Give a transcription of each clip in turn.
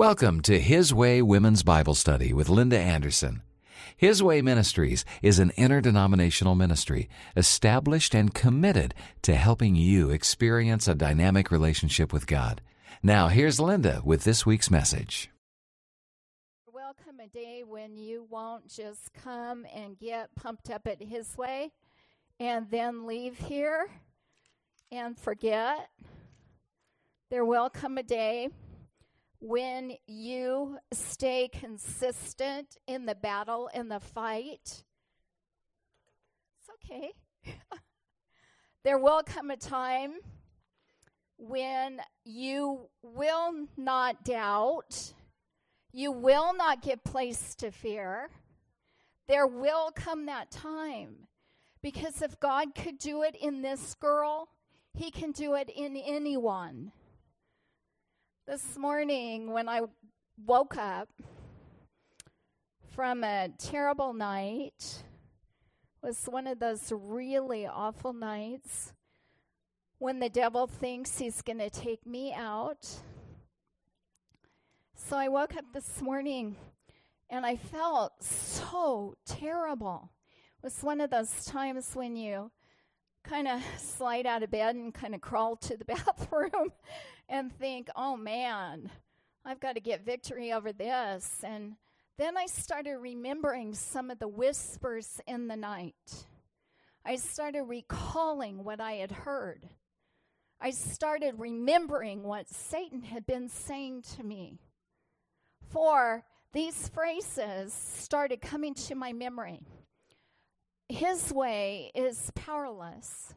Welcome to His Way Women's Bible Study with Linda Anderson. His Way Ministries is an interdenominational ministry established and committed to helping you experience a dynamic relationship with God. Now, here's Linda with this week's message. Welcome a day when you won't just come and get pumped up at His Way and then leave here and forget. There will come a day when you stay consistent in the battle, in the fight, it's okay. there will come a time when you will not doubt, you will not give place to fear. There will come that time. Because if God could do it in this girl, He can do it in anyone. This morning, when I woke up from a terrible night, was one of those really awful nights when the devil thinks he's going to take me out. So I woke up this morning and I felt so terrible. It was one of those times when you kind of slide out of bed and kind of crawl to the bathroom and think, oh man, I've got to get victory over this. And then I started remembering some of the whispers in the night. I started recalling what I had heard. I started remembering what Satan had been saying to me. For these phrases started coming to my memory. His way is powerless.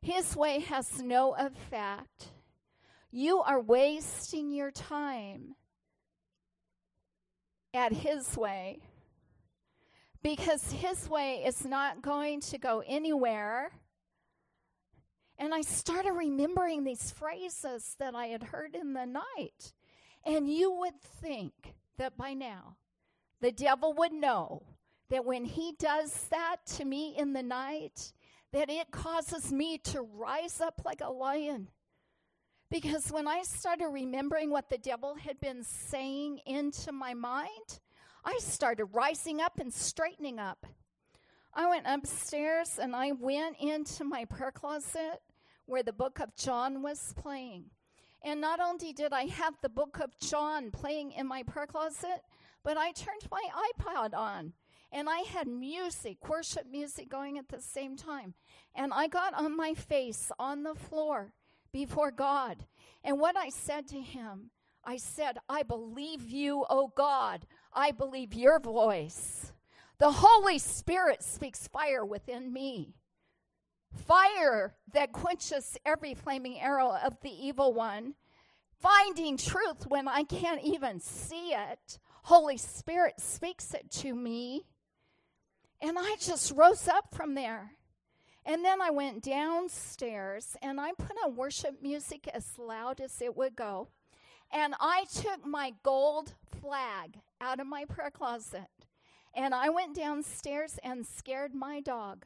His way has no effect. You are wasting your time at His way because His way is not going to go anywhere. And I started remembering these phrases that I had heard in the night. And you would think that by now the devil would know that when he does that to me in the night, that it causes me to rise up like a lion. Because when I started remembering what the devil had been saying into my mind, I started rising up and straightening up. I went upstairs and I went into my prayer closet where the book of John was playing. And not only did I have the book of John playing in my prayer closet, but I turned my iPod on and I had music, worship music going at the same time. And I got on my face on the floor before God. And what I said to him, I said, I believe you, O God. I believe your voice. The Holy Spirit speaks fire within me. Fire that quenches every flaming arrow of the evil one. Finding truth when I can't even see it. Holy Spirit speaks it to me. And I just rose up from there. And then I went downstairs and I put on worship music as loud as it would go. And I took my gold flag out of my prayer closet and I went downstairs and scared my dog.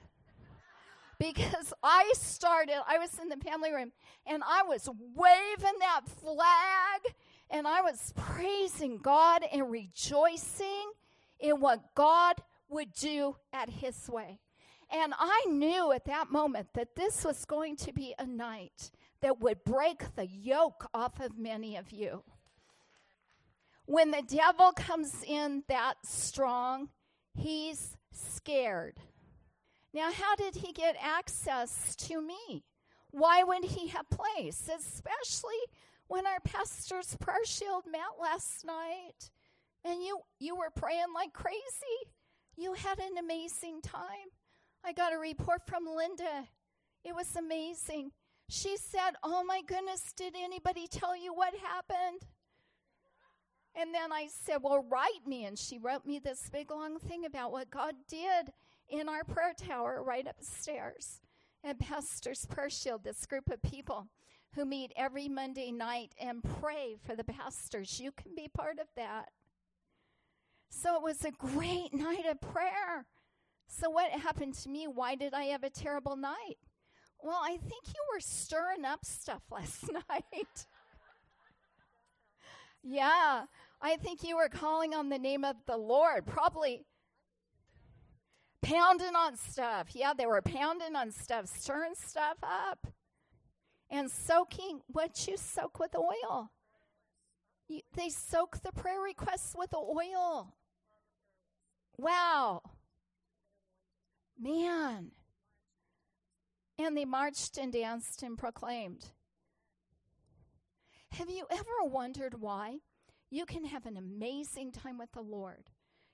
Because I started, I was in the family room and I was waving that flag and I was praising God and rejoicing in what God would do at his way. And I knew at that moment that this was going to be a night that would break the yoke off of many of you. When the devil comes in that strong, he's scared. Now, how did he get access to me? Why would he have place? Especially when our pastor's prayer shield met last night and you, you were praying like crazy. You had an amazing time. I got a report from Linda. It was amazing. She said, Oh my goodness, did anybody tell you what happened? And then I said, Well, write me. And she wrote me this big long thing about what God did in our prayer tower right upstairs. And Pastor's Prayer Shield, this group of people who meet every Monday night and pray for the pastors. You can be part of that. So it was a great night of prayer. So, what happened to me? Why did I have a terrible night? Well, I think you were stirring up stuff last night. Yeah, I think you were calling on the name of the Lord, probably pounding on stuff. Yeah, they were pounding on stuff, stirring stuff up, and soaking what you soak with oil. You, they soak the prayer requests with oil. Wow. Man. And they marched and danced and proclaimed. Have you ever wondered why? You can have an amazing time with the Lord.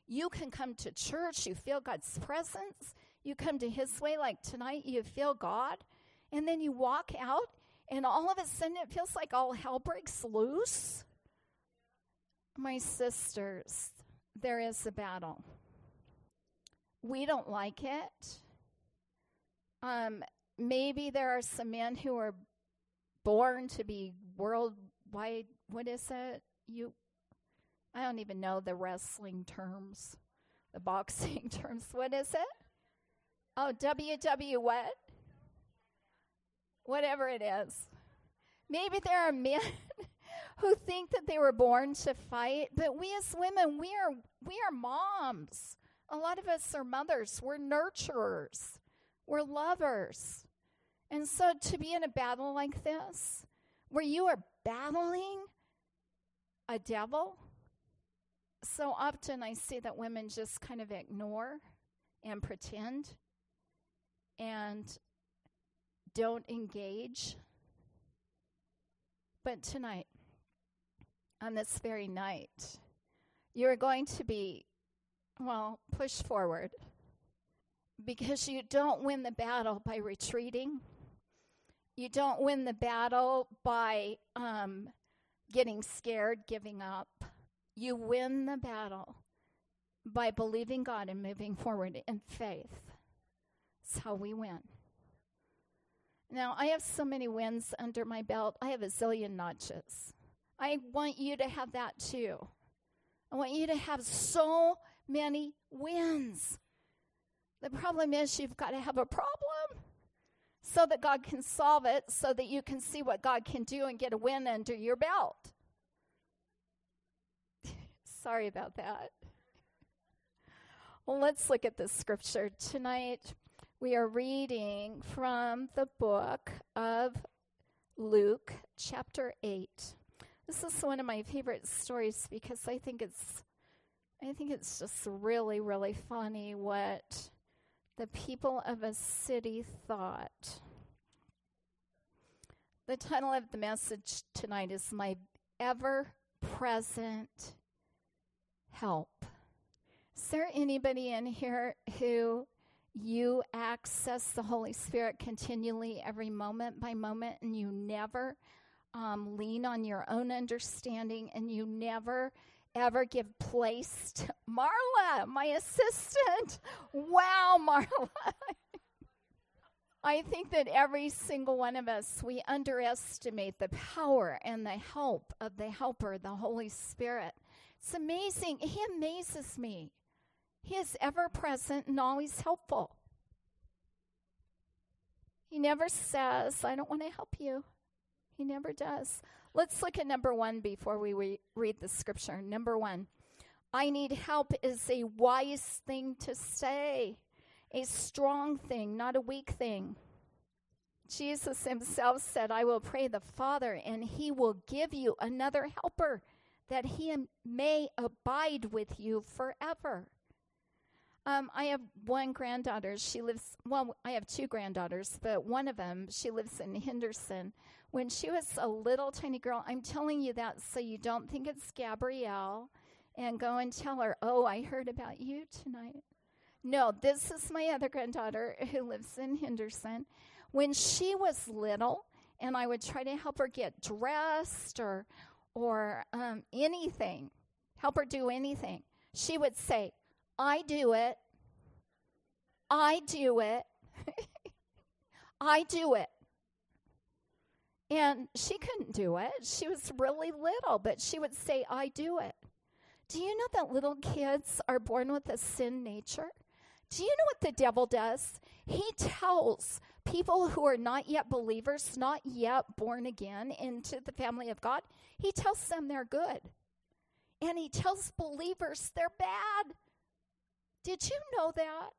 You can come to church, you feel God's presence. You come to His way, like tonight, you feel God. And then you walk out, and all of a sudden it feels like all hell breaks loose. My sisters, there is a battle. We don't like it. Um, maybe there are some men who are born to be worldwide. What is it? You, I don't even know the wrestling terms, the boxing terms. What is it? Oh, WW what? Whatever it is. Maybe there are men who think that they were born to fight, but we as women, we are we are moms. A lot of us are mothers. We're nurturers. We're lovers. And so to be in a battle like this, where you are battling a devil, so often I see that women just kind of ignore and pretend and don't engage. But tonight, on this very night, you're going to be, well, pushed forward because you don't win the battle by retreating. You don't win the battle by um, getting scared, giving up. You win the battle by believing God and moving forward in faith. That's how we win. Now, I have so many wins under my belt. I have a zillion notches. I want you to have that too. I want you to have so many wins. The problem is you've got to have a problem so that God can solve it, so that you can see what God can do and get a win under your belt. Sorry about that. Well, let's look at the scripture. Tonight we are reading from the book of Luke, chapter 8. This is one of my favorite stories because I think it's I think it's just really really funny what the people of a city thought. The title of the message tonight is My Ever Present Help. Is there anybody in here who you access the Holy Spirit continually every moment by moment and you never um, lean on your own understanding and you never ever give place to Marla, my assistant. Wow, Marla. I think that every single one of us, we underestimate the power and the help of the helper, the Holy Spirit. It's amazing. He amazes me. He is ever present and always helpful. He never says, I don't want to help you. He never does. Let's look at number one before we re- read the scripture. Number one, I need help is a wise thing to say, a strong thing, not a weak thing. Jesus himself said, I will pray the Father, and he will give you another helper that he may abide with you forever. Um, I have one granddaughter. She lives, well, I have two granddaughters, but one of them, she lives in Henderson. When she was a little tiny girl, I'm telling you that so you don't think it's Gabrielle and go and tell her, oh, I heard about you tonight. No, this is my other granddaughter who lives in Henderson. When she was little, and I would try to help her get dressed or, or um, anything, help her do anything, she would say, I do it. I do it. I do it. And she couldn't do it. She was really little, but she would say, I do it. Do you know that little kids are born with a sin nature? Do you know what the devil does? He tells people who are not yet believers, not yet born again into the family of God, he tells them they're good. and he tells believers they're bad. Did you know that?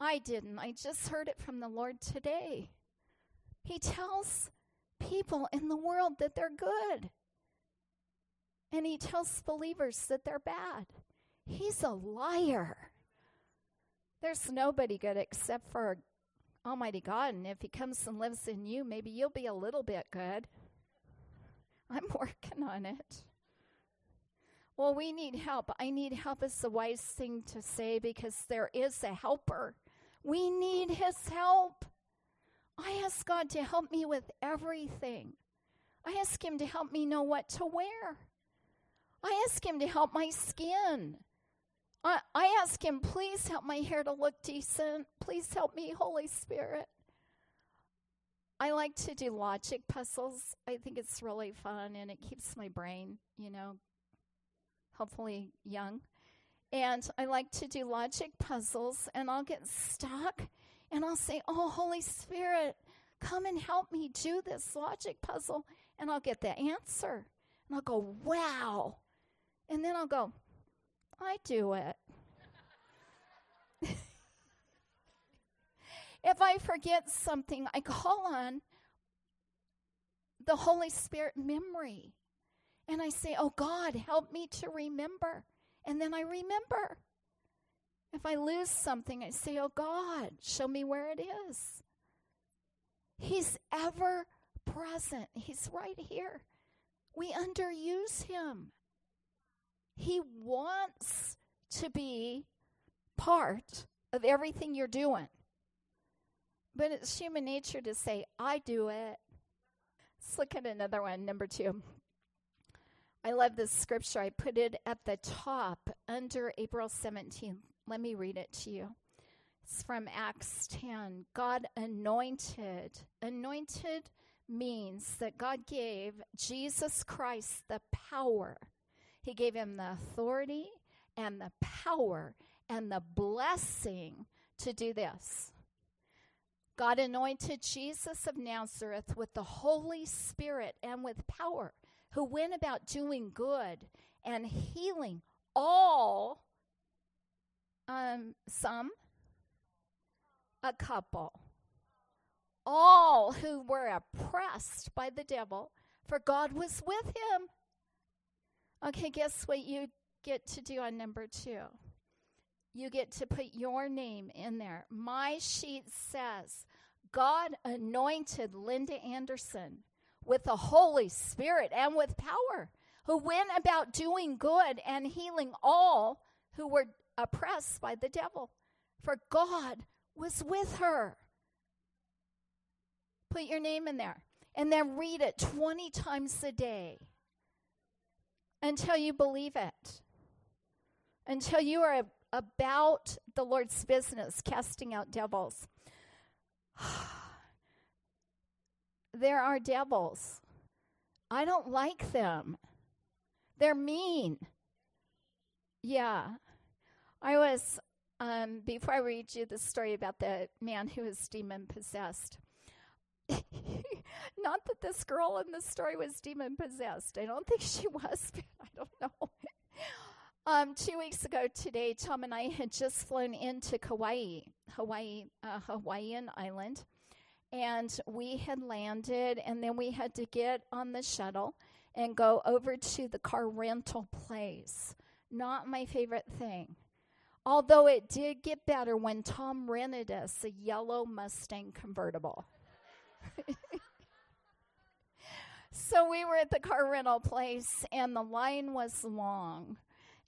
I didn't. I just heard it from the Lord today. He tells people in the world that they're good. And he tells believers that they're bad. He's a liar. There's nobody good except for Almighty God. And if He comes and lives in you, maybe you'll be a little bit good. I'm working on it. Well, we need help. I need help is the wise thing to say because there is a helper. We need His help. I ask God to help me with everything. I ask Him to help me know what to wear. I ask Him to help my skin. I, I ask him, please help my hair to look decent. Please help me, Holy Spirit. I like to do logic puzzles. I think it's really fun and it keeps my brain, you know, hopefully young. And I like to do logic puzzles and I'll get stuck and I'll say, Oh, Holy Spirit, come and help me do this logic puzzle. And I'll get the answer. And I'll go, Wow. And then I'll go, I do it. if I forget something, I call on the Holy Spirit memory. And I say, Oh God, help me to remember. And then I remember. If I lose something, I say, Oh God, show me where it is. He's ever present, He's right here. We underuse Him. He wants to be part of everything you're doing. But it's human nature to say, I do it. Let's look at another one, number two. I love this scripture. I put it at the top under April 17th. Let me read it to you. It's from Acts 10. God anointed. Anointed means that God gave Jesus Christ the power he gave him the authority and the power and the blessing to do this. God anointed Jesus of Nazareth with the Holy Spirit and with power, who went about doing good and healing all, um, some, a couple, all who were oppressed by the devil, for God was with him. Okay, guess what you get to do on number two? You get to put your name in there. My sheet says, God anointed Linda Anderson with the Holy Spirit and with power, who went about doing good and healing all who were oppressed by the devil. For God was with her. Put your name in there and then read it 20 times a day until you believe it, until you are about the Lord's business, casting out devils. there are devils. I don't like them. They're mean. Yeah. I was, um, before I read you the story about the man who was demon possessed, Not that this girl in the story was demon possessed. I don't think she was, but I don't know. um, two weeks ago today, Tom and I had just flown into Kauai, Hawaii, uh, Hawaiian island, and we had landed, and then we had to get on the shuttle and go over to the car rental place. Not my favorite thing. Although it did get better when Tom rented us a yellow Mustang convertible. so we were at the car rental place, and the line was long.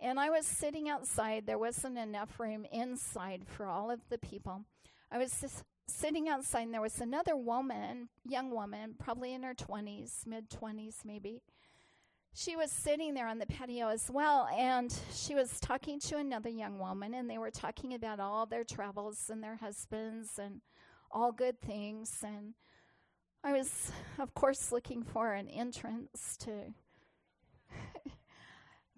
And I was sitting outside. There wasn't enough room inside for all of the people. I was just sitting outside, and there was another woman, young woman, probably in her 20s, mid 20s maybe. She was sitting there on the patio as well, and she was talking to another young woman, and they were talking about all their travels and their husbands and all good things. And I was, of course, looking for an entrance to.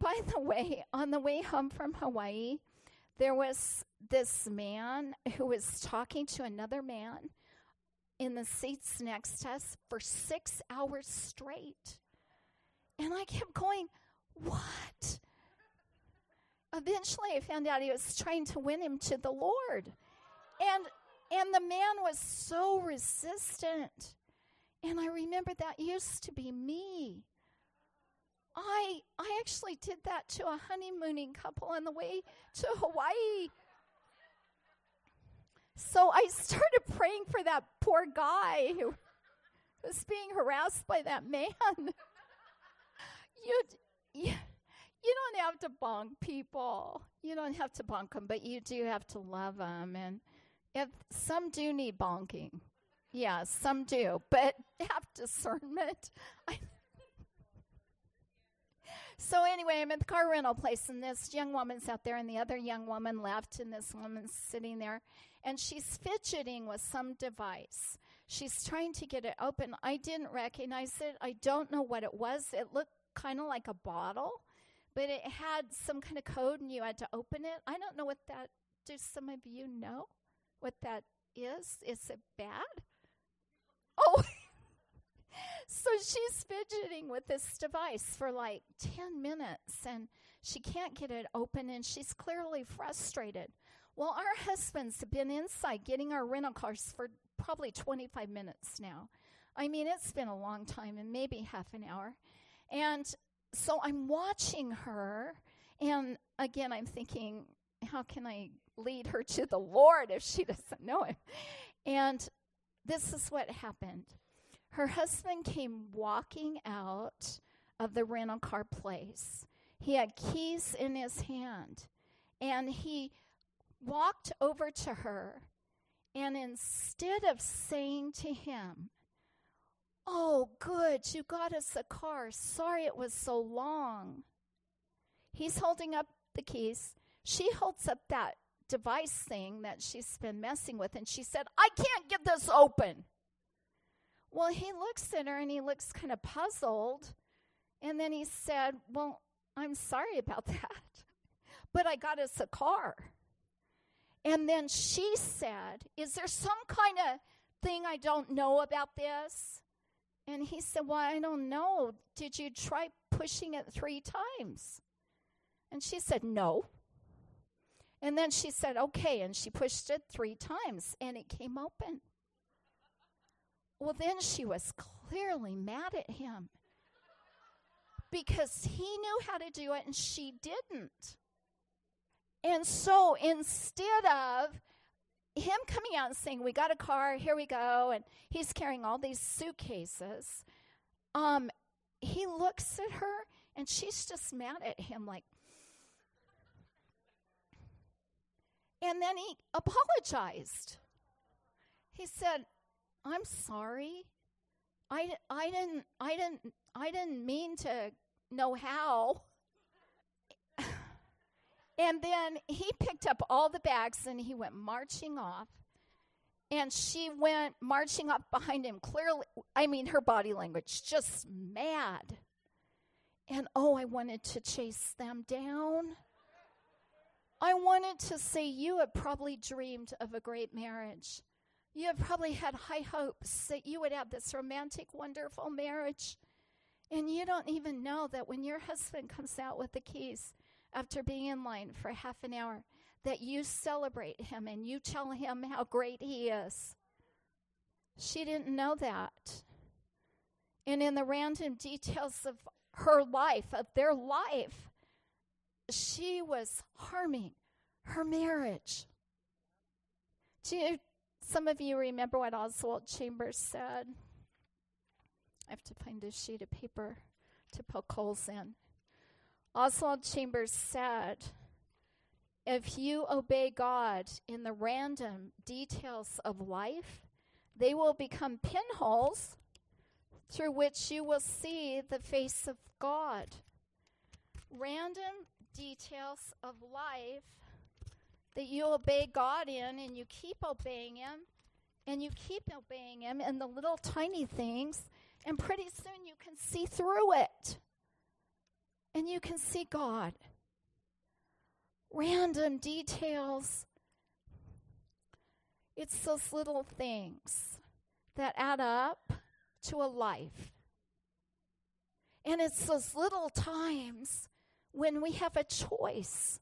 By the way, on the way home from Hawaii, there was this man who was talking to another man in the seats next to us for six hours straight. And I kept going, What? Eventually, I found out he was trying to win him to the Lord. And and the man was so resistant. And I remember that used to be me. I I actually did that to a honeymooning couple on the way to Hawaii. So I started praying for that poor guy who was being harassed by that man. you, you, you don't have to bonk people. You don't have to bonk them, but you do have to love them. And if some do need bonking, yeah, some do, but have discernment. So anyway, I'm at the car rental place, and this young woman's out there, and the other young woman left, and this woman's sitting there, and she's fidgeting with some device. She's trying to get it open. I didn't recognize it. I don't know what it was. It looked kind of like a bottle, but it had some kind of code, and you had to open it. I don't know what that. Do some of you know what that is? Is it bad? Oh. so she's fidgeting with this device for like 10 minutes and she can't get it open and she's clearly frustrated. Well, our husbands have been inside getting our rental cars for probably 25 minutes now. I mean, it's been a long time and maybe half an hour. And so I'm watching her, and again, I'm thinking, how can I lead her to the Lord if she doesn't know Him? And this is what happened her husband came walking out of the rental car place. He had keys in his hand, and he walked over to her. And instead of saying to him, Oh, good, you got us a car. Sorry it was so long. He's holding up the keys. She holds up that device thing that she's been messing with, and she said, I can't get this open. Well, he looks at her and he looks kind of puzzled. And then he said, Well, I'm sorry about that, but I got us a car. And then she said, Is there some kind of thing I don't know about this? And he said, Well, I don't know. Did you try pushing it three times? And she said, No. And then she said, Okay. And she pushed it three times and it came open. Well, then she was clearly mad at him because he knew how to do it and she didn't. And so instead of him coming out and saying, We got a car, here we go, and he's carrying all these suitcases, um, he looks at her and she's just mad at him, like, and then he apologized. He said, I'm sorry. I, I didn't I didn't I didn't mean to know how. and then he picked up all the bags and he went marching off. And she went marching up behind him, clearly, I mean, her body language, just mad. And oh, I wanted to chase them down. I wanted to say, You had probably dreamed of a great marriage. You have probably had high hopes that you would have this romantic, wonderful marriage. And you don't even know that when your husband comes out with the keys after being in line for half an hour, that you celebrate him and you tell him how great he is. She didn't know that. And in the random details of her life, of their life, she was harming her marriage. Do you, some of you remember what Oswald Chambers said. I have to find a sheet of paper to poke holes in. Oswald Chambers said, If you obey God in the random details of life, they will become pinholes through which you will see the face of God. Random details of life that you obey God in and you keep obeying Him and you keep obeying Him in the little tiny things, and pretty soon you can see through it and you can see God. Random details. It's those little things that add up to a life. And it's those little times when we have a choice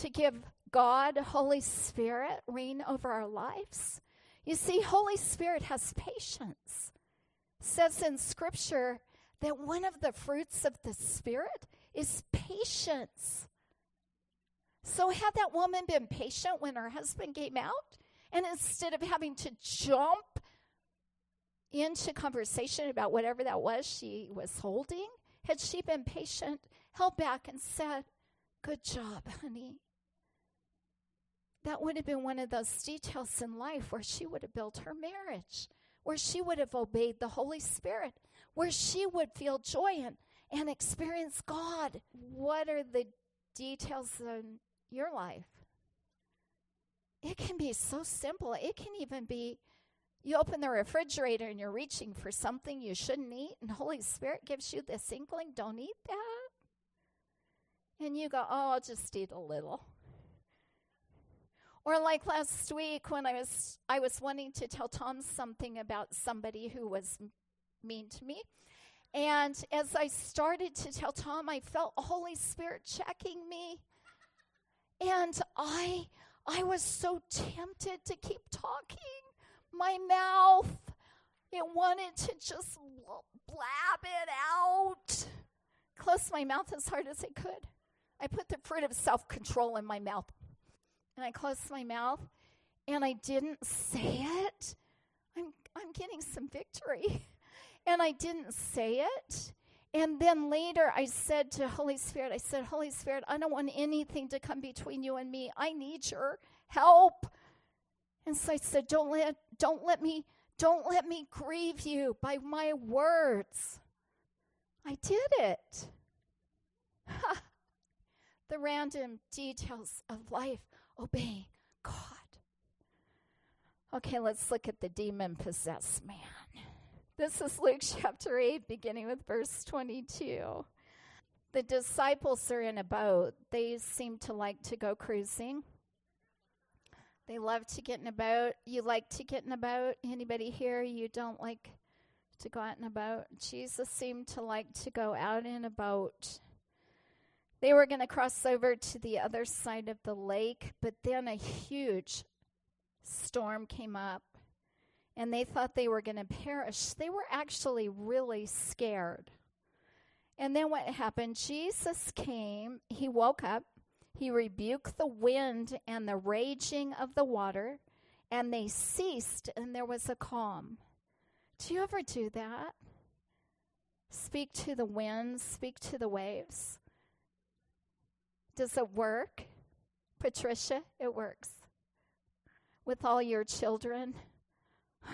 to give God, Holy Spirit, reign over our lives. You see, Holy Spirit has patience. says in Scripture that one of the fruits of the Spirit is patience. So, had that woman been patient when her husband came out, and instead of having to jump into conversation about whatever that was she was holding, had she been patient, held back, and said, Good job, honey. That would have been one of those details in life where she would have built her marriage, where she would have obeyed the Holy Spirit, where she would feel joy and, and experience God. What are the details in your life? It can be so simple. It can even be you open the refrigerator and you're reaching for something you shouldn't eat, and Holy Spirit gives you this inkling, don't eat that. And you go, oh, I'll just eat a little. Or like last week when I was I was wanting to tell Tom something about somebody who was mean to me. And as I started to tell Tom, I felt Holy Spirit checking me. And I I was so tempted to keep talking. My mouth it wanted to just blab it out. Close my mouth as hard as I could. I put the fruit of self-control in my mouth. And I closed my mouth and I didn't say it. I'm I'm getting some victory. And I didn't say it. And then later I said to Holy Spirit, I said, Holy Spirit, I don't want anything to come between you and me. I need your help. And so I said, Don't let don't let me don't let me grieve you by my words. I did it. the random details of life obeying God. Okay, let's look at the demon possessed man. This is Luke chapter 8, beginning with verse 22. The disciples are in a boat. They seem to like to go cruising. They love to get in a boat. You like to get in a boat? Anybody here you don't like to go out in a boat? Jesus seemed to like to go out in a boat. They were going to cross over to the other side of the lake, but then a huge storm came up and they thought they were going to perish. They were actually really scared. And then what happened? Jesus came, he woke up, he rebuked the wind and the raging of the water, and they ceased, and there was a calm. Do you ever do that? Speak to the winds, speak to the waves. Does it work? Patricia, it works. With all your children,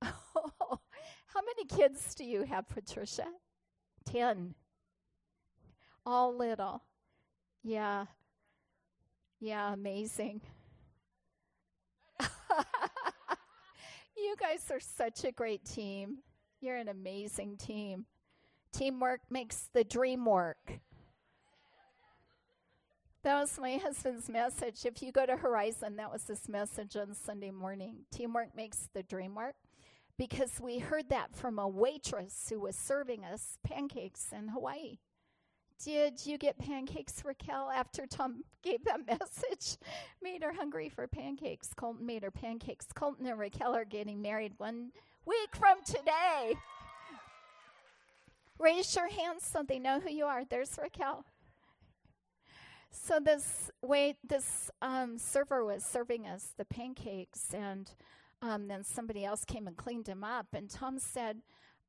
How many kids do you have, Patricia? Ten. All little. Yeah. Yeah, amazing. you guys are such a great team. You're an amazing team. Teamwork makes the dream work. That was my husband's message. If you go to Horizon, that was his message on Sunday morning. Teamwork makes the dream work. Because we heard that from a waitress who was serving us pancakes in Hawaii. Did you get pancakes, Raquel, after Tom gave that message? made her hungry for pancakes. Colton made her pancakes. Colton and Raquel are getting married one week from today. Raise your hands so they know who you are. There's Raquel. So this way, this um, server was serving us the pancakes, and um, then somebody else came and cleaned them up. And Tom said,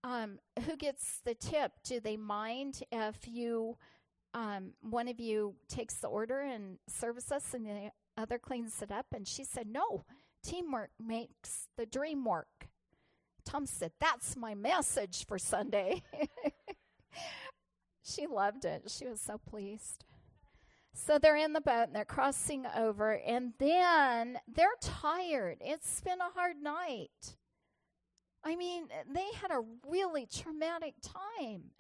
um, "Who gets the tip? Do they mind if you, um, one of you takes the order and serves us, and the other cleans it up?" And she said, "No, teamwork makes the dream work." Tom said, "That's my message for Sunday." she loved it. She was so pleased. So they're in the boat and they're crossing over, and then they're tired. It's been a hard night. I mean, they had a really traumatic time.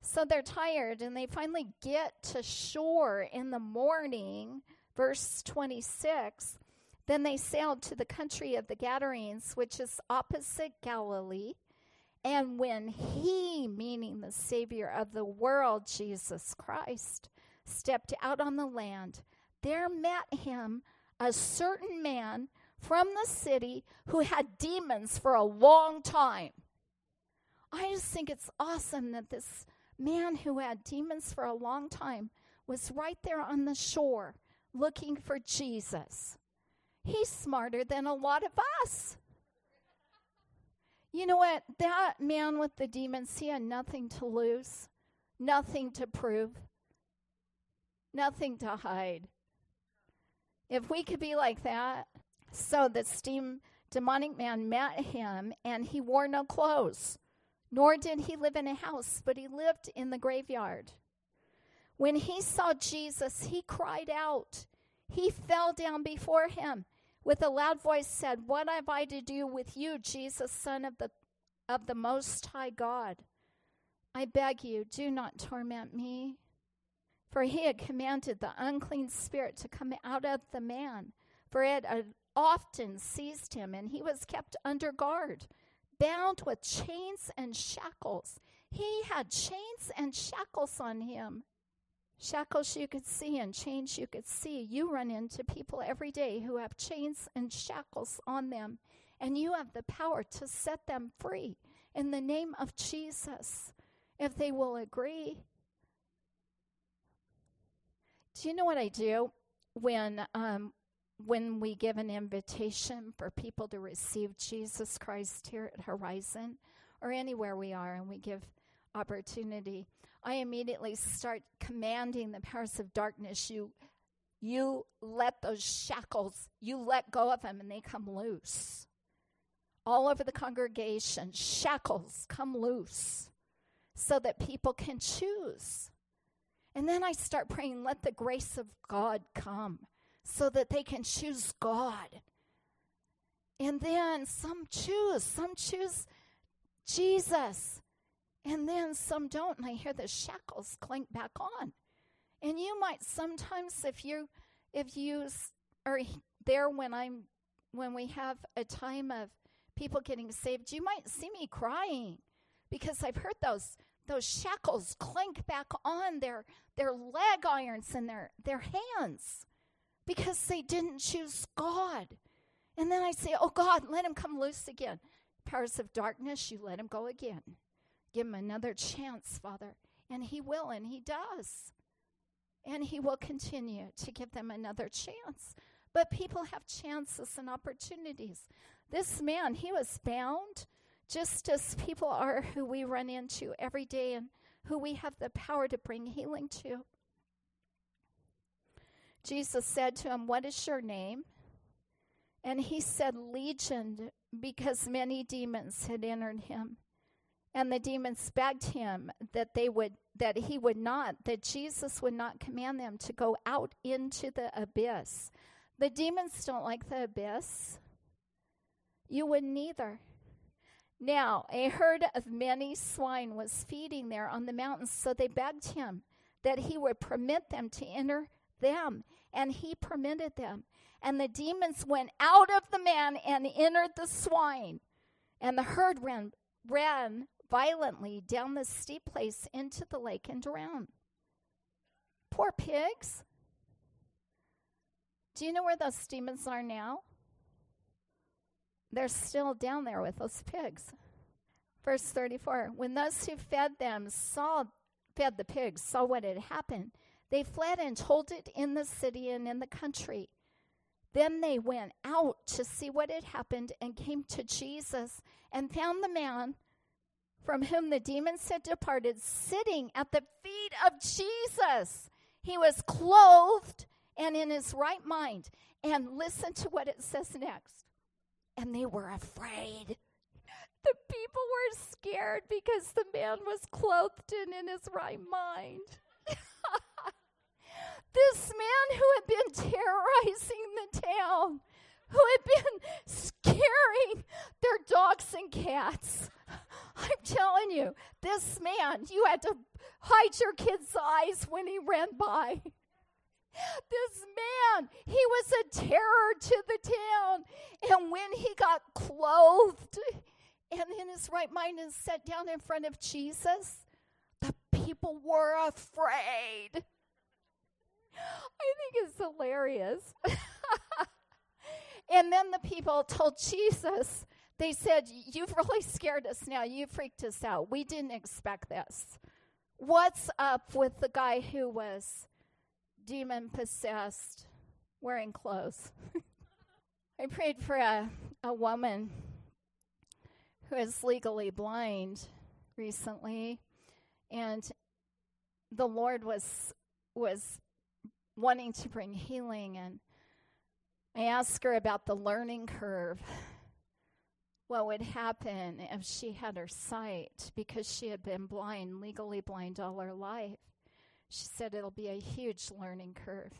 So they're tired, and they finally get to shore in the morning, verse 26. Then they sailed to the country of the Gadarenes, which is opposite Galilee, And when he, meaning the Savior of the world, Jesus Christ, stepped out on the land, there met him a certain man from the city who had demons for a long time. I just think it's awesome that this man who had demons for a long time was right there on the shore looking for Jesus. He's smarter than a lot of us. You know what? That man with the demons, he had nothing to lose, nothing to prove, nothing to hide. If we could be like that, so the steam demonic man met him and he wore no clothes, nor did he live in a house, but he lived in the graveyard. When he saw Jesus, he cried out. He fell down before him with a loud voice said, What have I to do with you, Jesus, Son of the, of the Most High God? I beg you, do not torment me. For he had commanded the unclean spirit to come out of the man, for it had often seized him, and he was kept under guard, bound with chains and shackles. He had chains and shackles on him shackles you could see and chains you could see. You run into people every day who have chains and shackles on them, and you have the power to set them free in the name of Jesus if they will agree. Do you know what I do when um, when we give an invitation for people to receive Jesus Christ here at Horizon or anywhere we are, and we give opportunity? I immediately start commanding the powers of darkness. You, you let those shackles, you let go of them and they come loose. All over the congregation, shackles come loose so that people can choose. And then I start praying, let the grace of God come so that they can choose God. And then some choose, some choose Jesus. And then some don't, and I hear the shackles clink back on. And you might sometimes, if you if you are there when I'm when we have a time of people getting saved, you might see me crying because I've heard those those shackles clink back on their their leg irons and their their hands because they didn't choose God. And then I say, "Oh God, let him come loose again." Powers of darkness, you let him go again. Give him another chance, Father. And he will, and he does. And he will continue to give them another chance. But people have chances and opportunities. This man, he was bound just as people are who we run into every day and who we have the power to bring healing to. Jesus said to him, What is your name? And he said, Legion, because many demons had entered him. And the demons begged him that they would that he would not, that Jesus would not command them to go out into the abyss. The demons don't like the abyss. You wouldn't either. Now, a herd of many swine was feeding there on the mountains, so they begged him that he would permit them to enter them, and he permitted them. And the demons went out of the man and entered the swine, and the herd ran ran violently down the steep place into the lake and drown. Poor pigs. Do you know where those demons are now? They're still down there with those pigs. Verse 34 When those who fed them saw, fed the pigs, saw what had happened, they fled and told it in the city and in the country. Then they went out to see what had happened and came to Jesus and found the man from whom the demons had departed, sitting at the feet of Jesus. He was clothed and in his right mind. And listen to what it says next. And they were afraid. The people were scared because the man was clothed and in his right mind. this man who had been terrorizing the town, who had been scaring their dogs and cats, I'm telling you, this man, you had to hide your kid's eyes when he ran by. This man, he was a terror to the town. And when he got clothed and in his right mind and sat down in front of Jesus, the people were afraid. I think it's hilarious. and then the people told Jesus, they said, You've really scared us now. You freaked us out. We didn't expect this. What's up with the guy who was demon possessed, wearing clothes? I prayed for a, a woman who is legally blind recently, and the Lord was was wanting to bring healing and I asked her about the learning curve. What would happen if she had her sight because she had been blind, legally blind all her life? She said it'll be a huge learning curve.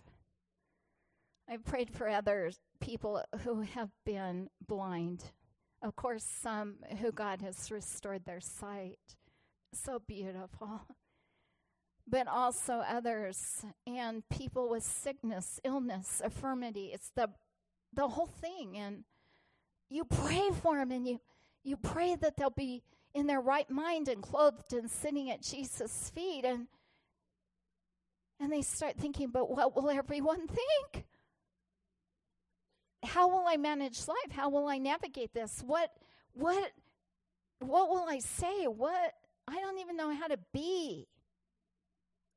I've prayed for other people who have been blind. Of course, some who God has restored their sight. So beautiful but also others and people with sickness, illness, infirmity. It's the the whole thing and you pray for them and you you pray that they'll be in their right mind and clothed and sitting at Jesus' feet and and they start thinking, but what will everyone think? How will I manage life? How will I navigate this? What what what will I say? What I don't even know how to be.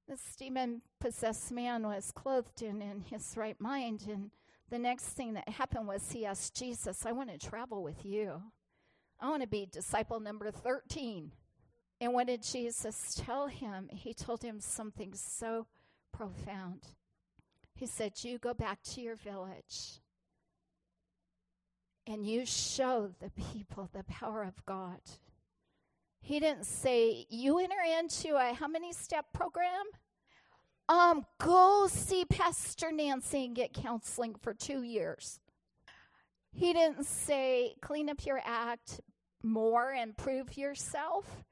This demon possessed man was clothed in, in his right mind. And the next thing that happened was he asked Jesus, I want to travel with you. I want to be disciple number 13. And what did Jesus tell him? He told him something so profound. He said, You go back to your village and you show the people the power of God. He didn't say, You enter into a how many step program? Um, go see Pastor Nancy and get counseling for two years. He didn't say, Clean up your act more and prove yourself.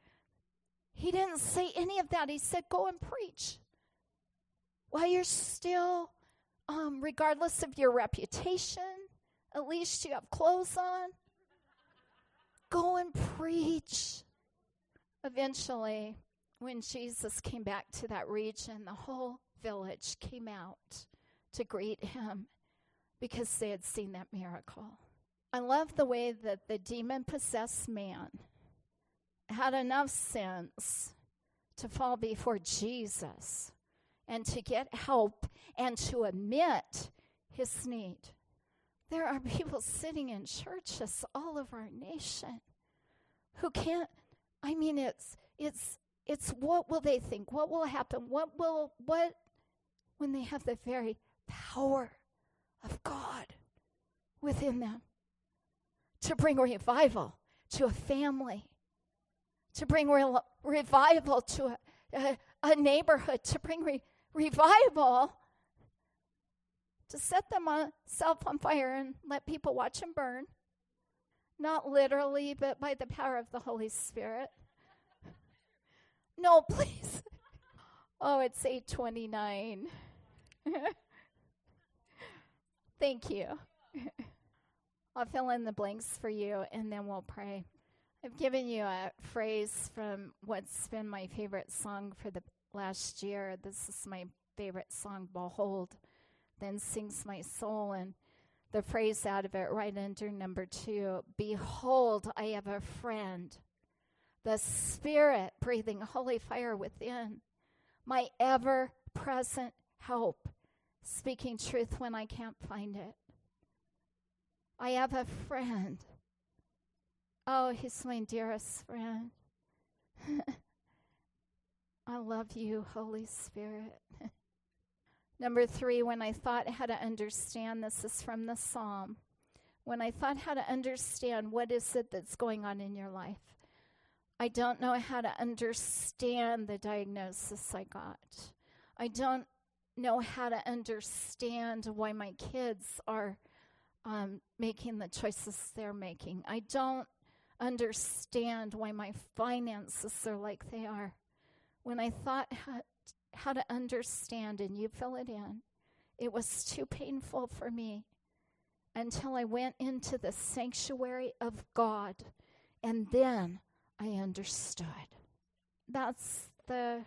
He didn't say any of that. He said, Go and preach. While you're still, um, regardless of your reputation, at least you have clothes on. Go and preach. Eventually, when Jesus came back to that region, the whole village came out to greet him because they had seen that miracle. I love the way that the demon possessed man had enough sense to fall before Jesus and to get help and to admit his need. There are people sitting in churches all over our nation who can't I mean, it's it's it's what will they think? What will happen? What will what when they have the very power of God within them to bring revival to a family, to bring re- revival to a, a, a, neighborhood, to bring re- revival to set themselves on fire and let people watch them burn not literally, but by the power of the Holy Spirit. No, please. Oh, it's 829. Thank you. I'll fill in the blanks for you and then we'll pray. I've given you a phrase from what's been my favorite song for the last year. This is my favorite song, Behold. Then sings my soul. And the phrase out of it right under number two Behold, I have a friend, the Spirit breathing holy fire within, my ever present help, speaking truth when I can't find it. I have a friend. Oh, he's my dearest friend. I love you, Holy Spirit. Number three, when I thought how to understand, this is from the Psalm. When I thought how to understand what is it that's going on in your life, I don't know how to understand the diagnosis I got. I don't know how to understand why my kids are um, making the choices they're making. I don't understand why my finances are like they are. When I thought how, how to understand, and you fill it in. It was too painful for me until I went into the sanctuary of God And then I understood. That's the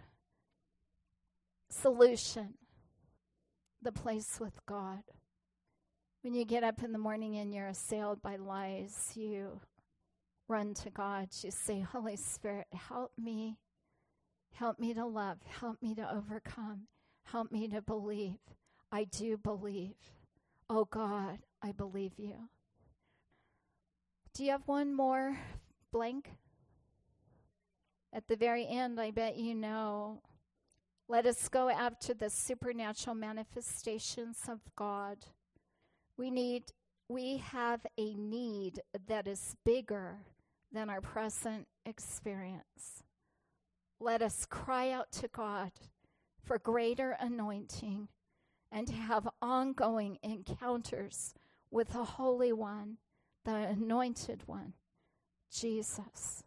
solution, the place with God. When you get up in the morning and you're assailed by lies, you run to God. You say, Holy Spirit, help me. Help me to love. Help me to overcome. Help me to believe. I do believe. Oh God, I believe you. Do you have one more blank? At the very end, I bet you know. Let us go after the supernatural manifestations of God. We need we have a need that is bigger than our present experience. Let us cry out to God for greater anointing and to have ongoing encounters with the Holy One, the Anointed One, Jesus.